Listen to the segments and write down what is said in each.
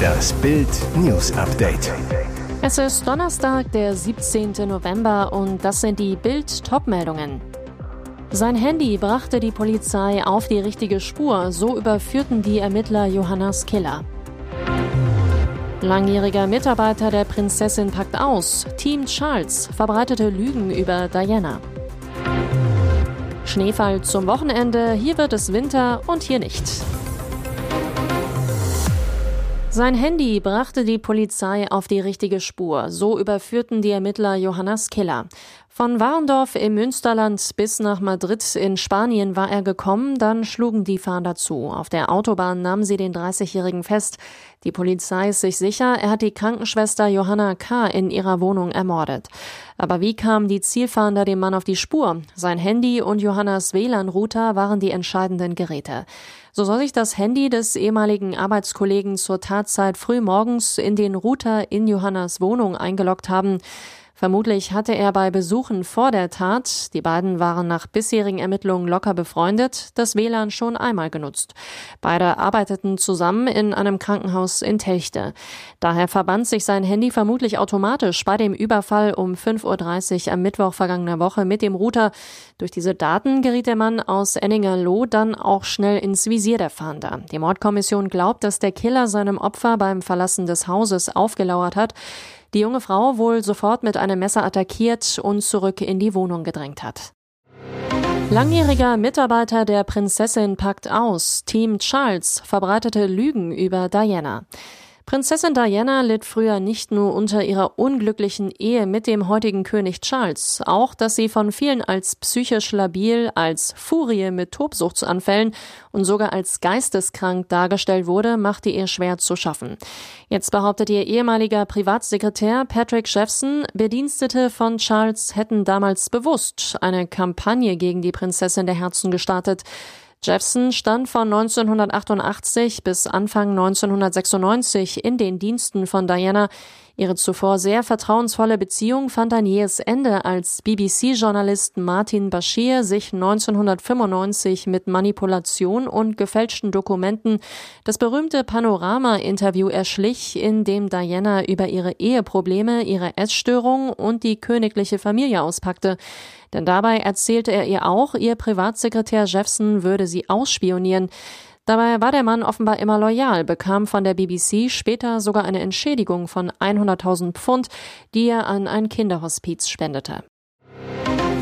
Das Bild News Update. Es ist Donnerstag, der 17. November und das sind die Bild Topmeldungen. Sein Handy brachte die Polizei auf die richtige Spur, so überführten die Ermittler Johannas Killer. Langjähriger Mitarbeiter der Prinzessin packt aus. Team Charles verbreitete Lügen über Diana. Schneefall zum Wochenende, hier wird es Winter und hier nicht. Sein Handy brachte die Polizei auf die richtige Spur. So überführten die Ermittler Johannas Killer. Von Warendorf im Münsterland bis nach Madrid in Spanien war er gekommen, dann schlugen die Fahnder zu. Auf der Autobahn nahmen sie den 30-Jährigen fest. Die Polizei ist sich sicher, er hat die Krankenschwester Johanna K. in ihrer Wohnung ermordet. Aber wie kamen die Zielfahnder dem Mann auf die Spur? Sein Handy und Johannas WLAN-Router waren die entscheidenden Geräte. So soll sich das Handy des ehemaligen Arbeitskollegen zur Tatzeit früh morgens in den Router in Johannas Wohnung eingeloggt haben. Vermutlich hatte er bei Besuchen vor der Tat, die beiden waren nach bisherigen Ermittlungen locker befreundet, das WLAN schon einmal genutzt. Beide arbeiteten zusammen in einem Krankenhaus in Telchte. Daher verband sich sein Handy vermutlich automatisch bei dem Überfall um 5.30 Uhr am Mittwoch vergangener Woche mit dem Router. Durch diese Daten geriet der Mann aus Enninger-Loh dann auch schnell ins Visier der Fahnder. Die Mordkommission glaubt, dass der Killer seinem Opfer beim Verlassen des Hauses aufgelauert hat die junge Frau wohl sofort mit einem Messer attackiert und zurück in die Wohnung gedrängt hat. Langjähriger Mitarbeiter der Prinzessin packt aus. Team Charles verbreitete Lügen über Diana. Prinzessin Diana litt früher nicht nur unter ihrer unglücklichen Ehe mit dem heutigen König Charles, auch dass sie von vielen als psychisch labil, als Furie mit Tobsuchtsanfällen und sogar als geisteskrank dargestellt wurde, machte ihr schwer zu schaffen. Jetzt behauptet ihr ehemaliger Privatsekretär Patrick Jeffson, Bedienstete von Charles hätten damals bewusst eine Kampagne gegen die Prinzessin der Herzen gestartet. Jeffson stand von 1988 bis Anfang 1996 in den Diensten von Diana. Ihre zuvor sehr vertrauensvolle Beziehung fand ein jähes Ende, als BBC-Journalist Martin Bashir sich 1995 mit Manipulation und gefälschten Dokumenten das berühmte Panorama-Interview erschlich, in dem Diana über ihre Eheprobleme, ihre Essstörung und die königliche Familie auspackte. Denn dabei erzählte er ihr auch, ihr Privatsekretär Jeffson würde sie ausspionieren. Dabei war der Mann offenbar immer loyal, bekam von der BBC später sogar eine Entschädigung von 100.000 Pfund, die er an ein Kinderhospiz spendete.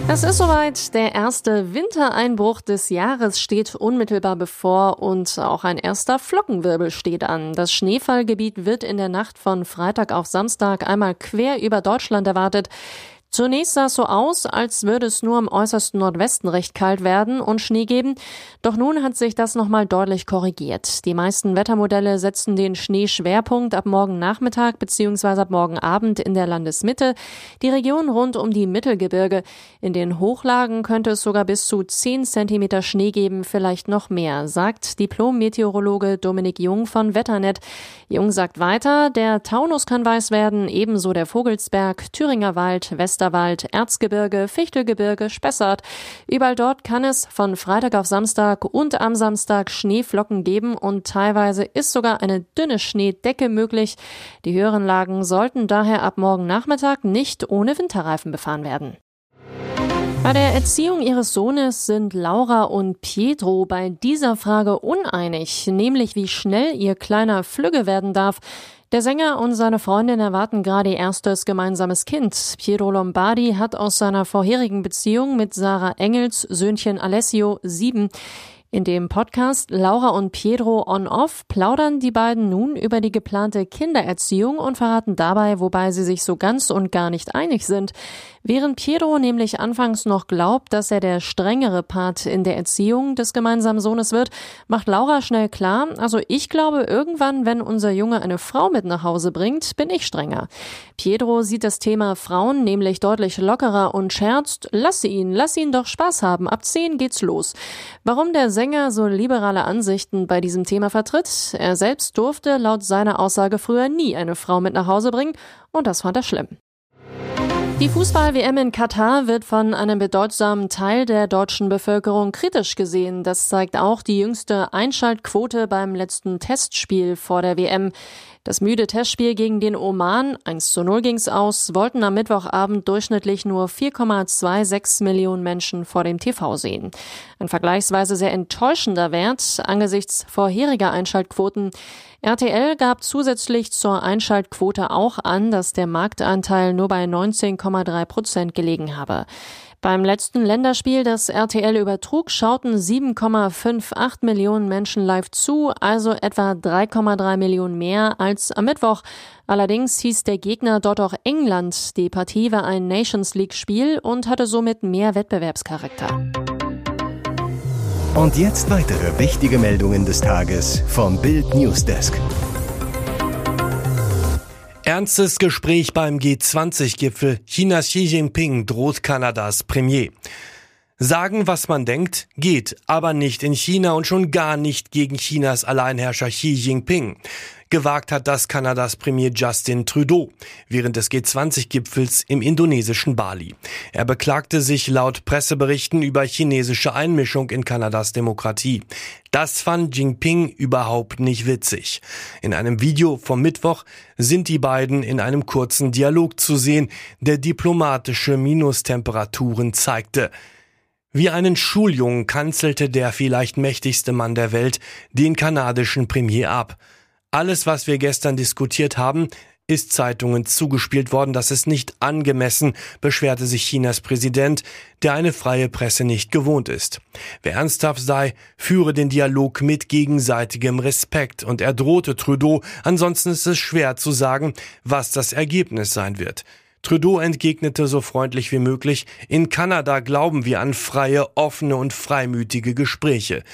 Es ist soweit, der erste Wintereinbruch des Jahres steht unmittelbar bevor und auch ein erster Flockenwirbel steht an. Das Schneefallgebiet wird in der Nacht von Freitag auf Samstag einmal quer über Deutschland erwartet. Zunächst sah es so aus, als würde es nur im äußersten Nordwesten recht kalt werden und Schnee geben. Doch nun hat sich das nochmal deutlich korrigiert. Die meisten Wettermodelle setzen den Schneeschwerpunkt ab morgen Nachmittag bzw. ab morgen Abend in der Landesmitte, die Region rund um die Mittelgebirge. In den Hochlagen könnte es sogar bis zu 10 Zentimeter Schnee geben, vielleicht noch mehr, sagt Diplom-Meteorologe Dominik Jung von Wetternet. Jung sagt weiter, der Taunus kann weiß werden, ebenso der Vogelsberg, Thüringer Wald, West Westerwald, Erzgebirge, Fichtelgebirge, Spessart. Überall dort kann es von Freitag auf Samstag und am Samstag Schneeflocken geben und teilweise ist sogar eine dünne Schneedecke möglich. Die höheren Lagen sollten daher ab morgen Nachmittag nicht ohne Winterreifen befahren werden. Bei der Erziehung ihres Sohnes sind Laura und Pietro bei dieser Frage uneinig, nämlich wie schnell ihr kleiner Flügge werden darf. Der Sänger und seine Freundin erwarten gerade ihr erstes gemeinsames Kind. Piero Lombardi hat aus seiner vorherigen Beziehung mit Sarah Engels Söhnchen Alessio sieben. In dem Podcast Laura und Pietro on-off plaudern die beiden nun über die geplante Kindererziehung und verraten dabei, wobei sie sich so ganz und gar nicht einig sind. Während Pietro nämlich anfangs noch glaubt, dass er der strengere Part in der Erziehung des gemeinsamen Sohnes wird, macht Laura schnell klar, also ich glaube irgendwann, wenn unser Junge eine Frau mit nach Hause bringt, bin ich strenger. Pietro sieht das Thema Frauen nämlich deutlich lockerer und scherzt, lass ihn, lass ihn doch Spaß haben, ab zehn geht's los. Warum der Sänger so liberale Ansichten bei diesem Thema vertritt. Er selbst durfte laut seiner Aussage früher nie eine Frau mit nach Hause bringen und das fand er schlimm. Die Fußball-WM in Katar wird von einem bedeutsamen Teil der deutschen Bevölkerung kritisch gesehen. Das zeigt auch die jüngste Einschaltquote beim letzten Testspiel vor der WM. Das müde Testspiel gegen den Oman, 1 zu 0 ging's aus, wollten am Mittwochabend durchschnittlich nur 4,26 Millionen Menschen vor dem TV sehen. Ein vergleichsweise sehr enttäuschender Wert angesichts vorheriger Einschaltquoten. RTL gab zusätzlich zur Einschaltquote auch an, dass der Marktanteil nur bei 19,3 Prozent gelegen habe. Beim letzten Länderspiel, das RTL übertrug, schauten 7,58 Millionen Menschen live zu, also etwa 3,3 Millionen mehr als am Mittwoch. Allerdings hieß der Gegner dort auch England. Die Partie war ein Nations League Spiel und hatte somit mehr Wettbewerbscharakter. Und jetzt weitere wichtige Meldungen des Tages vom Bild Newsdesk. Ernstes Gespräch beim G20-Gipfel. Chinas Xi Jinping droht Kanadas Premier. Sagen, was man denkt, geht, aber nicht in China und schon gar nicht gegen Chinas Alleinherrscher Xi Jinping. Gewagt hat das Kanadas Premier Justin Trudeau während des G20-Gipfels im indonesischen Bali. Er beklagte sich laut Presseberichten über chinesische Einmischung in Kanadas Demokratie. Das fand Jinping überhaupt nicht witzig. In einem Video vom Mittwoch sind die beiden in einem kurzen Dialog zu sehen, der diplomatische Minustemperaturen zeigte. Wie einen Schuljungen kanzelte der vielleicht mächtigste Mann der Welt den kanadischen Premier ab. Alles, was wir gestern diskutiert haben, ist Zeitungen zugespielt worden, das ist nicht angemessen, beschwerte sich Chinas Präsident, der eine freie Presse nicht gewohnt ist. Wer ernsthaft sei, führe den Dialog mit gegenseitigem Respekt und er drohte Trudeau, ansonsten ist es schwer zu sagen, was das Ergebnis sein wird. Trudeau entgegnete so freundlich wie möglich, in Kanada glauben wir an freie, offene und freimütige Gespräche.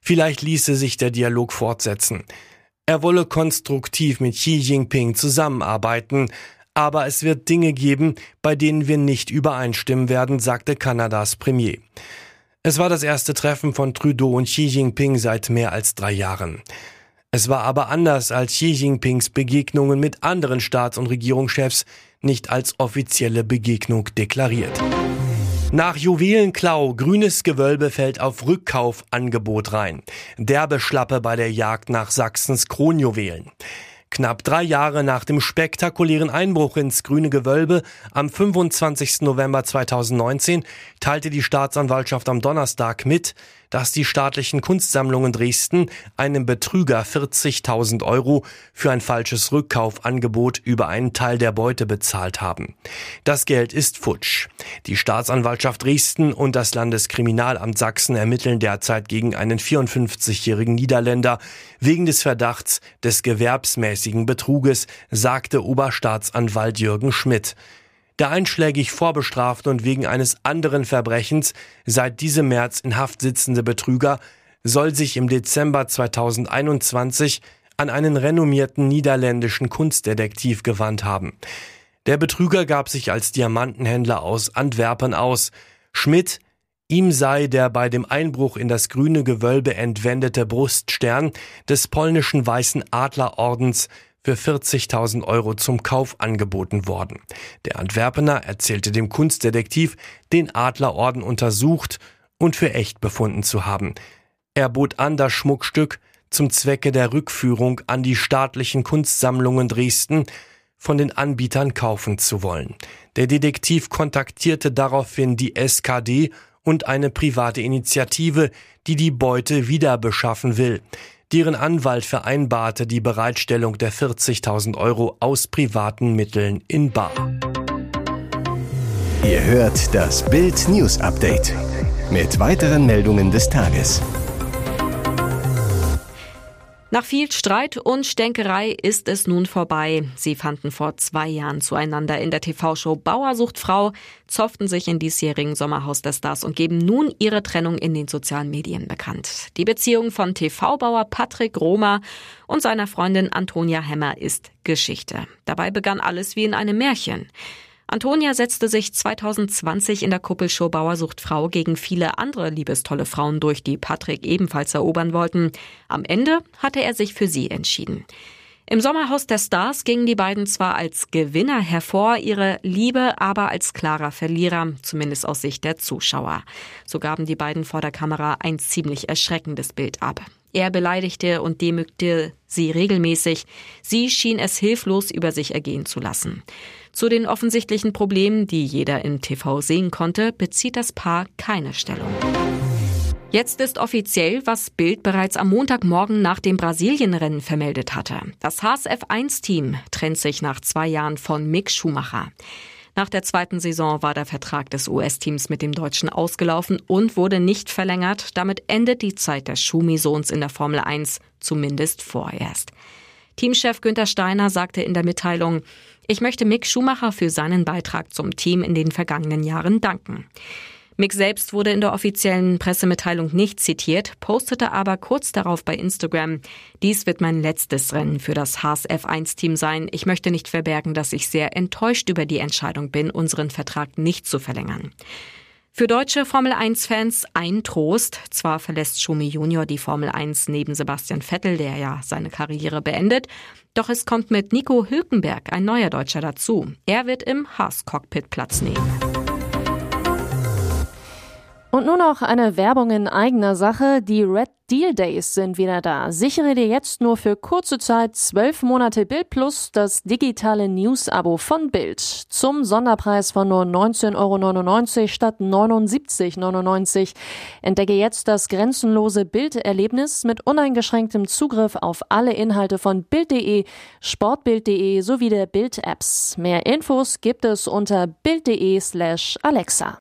Vielleicht ließe sich der Dialog fortsetzen. Er wolle konstruktiv mit Xi Jinping zusammenarbeiten, aber es wird Dinge geben, bei denen wir nicht übereinstimmen werden, sagte Kanadas Premier. Es war das erste Treffen von Trudeau und Xi Jinping seit mehr als drei Jahren. Es war aber anders als Xi Jinpings Begegnungen mit anderen Staats- und Regierungschefs, nicht als offizielle Begegnung deklariert. Nach Juwelenklau, grünes Gewölbe fällt auf Rückkaufangebot rein. Derbe Schlappe bei der Jagd nach Sachsens Kronjuwelen. Knapp drei Jahre nach dem spektakulären Einbruch ins grüne Gewölbe am 25. November 2019 teilte die Staatsanwaltschaft am Donnerstag mit, dass die staatlichen Kunstsammlungen Dresden einem Betrüger 40.000 Euro für ein falsches Rückkaufangebot über einen Teil der Beute bezahlt haben. Das Geld ist futsch. Die Staatsanwaltschaft Dresden und das Landeskriminalamt Sachsen ermitteln derzeit gegen einen 54-jährigen Niederländer wegen des Verdachts des gewerbsmäßigen Betruges, sagte Oberstaatsanwalt Jürgen Schmidt. Der einschlägig vorbestraft und wegen eines anderen Verbrechens seit diesem März in Haft sitzende Betrüger soll sich im Dezember 2021 an einen renommierten niederländischen Kunstdetektiv gewandt haben. Der Betrüger gab sich als Diamantenhändler aus Antwerpen aus. Schmidt, ihm sei der bei dem Einbruch in das grüne Gewölbe entwendete Bruststern des polnischen Weißen Adlerordens für 40.000 Euro zum Kauf angeboten worden. Der Antwerpener erzählte dem Kunstdetektiv, den Adlerorden untersucht und für echt befunden zu haben. Er bot an, das Schmuckstück zum Zwecke der Rückführung an die staatlichen Kunstsammlungen Dresden von den Anbietern kaufen zu wollen. Der Detektiv kontaktierte daraufhin die SKD und eine private Initiative, die die Beute wieder beschaffen will. Deren Anwalt vereinbarte die Bereitstellung der 40.000 Euro aus privaten Mitteln in Bar. Ihr hört das Bild News Update mit weiteren Meldungen des Tages. Nach viel Streit und Stänkerei ist es nun vorbei. Sie fanden vor zwei Jahren zueinander in der TV-Show Bauersucht Frau, zofften sich in diesjährigen Sommerhaus der Stars und geben nun ihre Trennung in den sozialen Medien bekannt. Die Beziehung von TV-Bauer Patrick Roma und seiner Freundin Antonia Hemmer ist Geschichte. Dabei begann alles wie in einem Märchen. Antonia setzte sich 2020 in der Kuppelshow Bauersucht Frau gegen viele andere liebestolle Frauen durch, die Patrick ebenfalls erobern wollten. Am Ende hatte er sich für sie entschieden. Im Sommerhaus der Stars gingen die beiden zwar als Gewinner hervor, ihre Liebe aber als klarer Verlierer, zumindest aus Sicht der Zuschauer. So gaben die beiden vor der Kamera ein ziemlich erschreckendes Bild ab. Er beleidigte und demütigte sie regelmäßig. Sie schien es hilflos über sich ergehen zu lassen. Zu den offensichtlichen Problemen, die jeder im TV sehen konnte, bezieht das Paar keine Stellung. Jetzt ist offiziell, was Bild bereits am Montagmorgen nach dem Brasilienrennen vermeldet hatte. Das HSF1-Team trennt sich nach zwei Jahren von Mick Schumacher. Nach der zweiten Saison war der Vertrag des US-Teams mit dem Deutschen ausgelaufen und wurde nicht verlängert. Damit endet die Zeit des Schumi-Sohns in der Formel 1, zumindest vorerst. Teamchef Günther Steiner sagte in der Mitteilung, ich möchte Mick Schumacher für seinen Beitrag zum Team in den vergangenen Jahren danken. Mick selbst wurde in der offiziellen Pressemitteilung nicht zitiert, postete aber kurz darauf bei Instagram, dies wird mein letztes Rennen für das Haas F1-Team sein. Ich möchte nicht verbergen, dass ich sehr enttäuscht über die Entscheidung bin, unseren Vertrag nicht zu verlängern. Für deutsche Formel 1-Fans ein Trost. Zwar verlässt Schumi Junior die Formel 1 neben Sebastian Vettel, der ja seine Karriere beendet, doch es kommt mit Nico Hülkenberg ein neuer Deutscher dazu. Er wird im Haas-Cockpit Platz nehmen. Und nur noch eine Werbung in eigener Sache. Die Red Deal Days sind wieder da. Sichere dir jetzt nur für kurze Zeit zwölf Monate Bild Plus das digitale News-Abo von Bild. Zum Sonderpreis von nur 19,99 Euro statt 79,99 Euro. Entdecke jetzt das grenzenlose Bilderlebnis mit uneingeschränktem Zugriff auf alle Inhalte von Bild.de, Sportbild.de sowie der Bild-Apps. Mehr Infos gibt es unter Bild.de slash Alexa.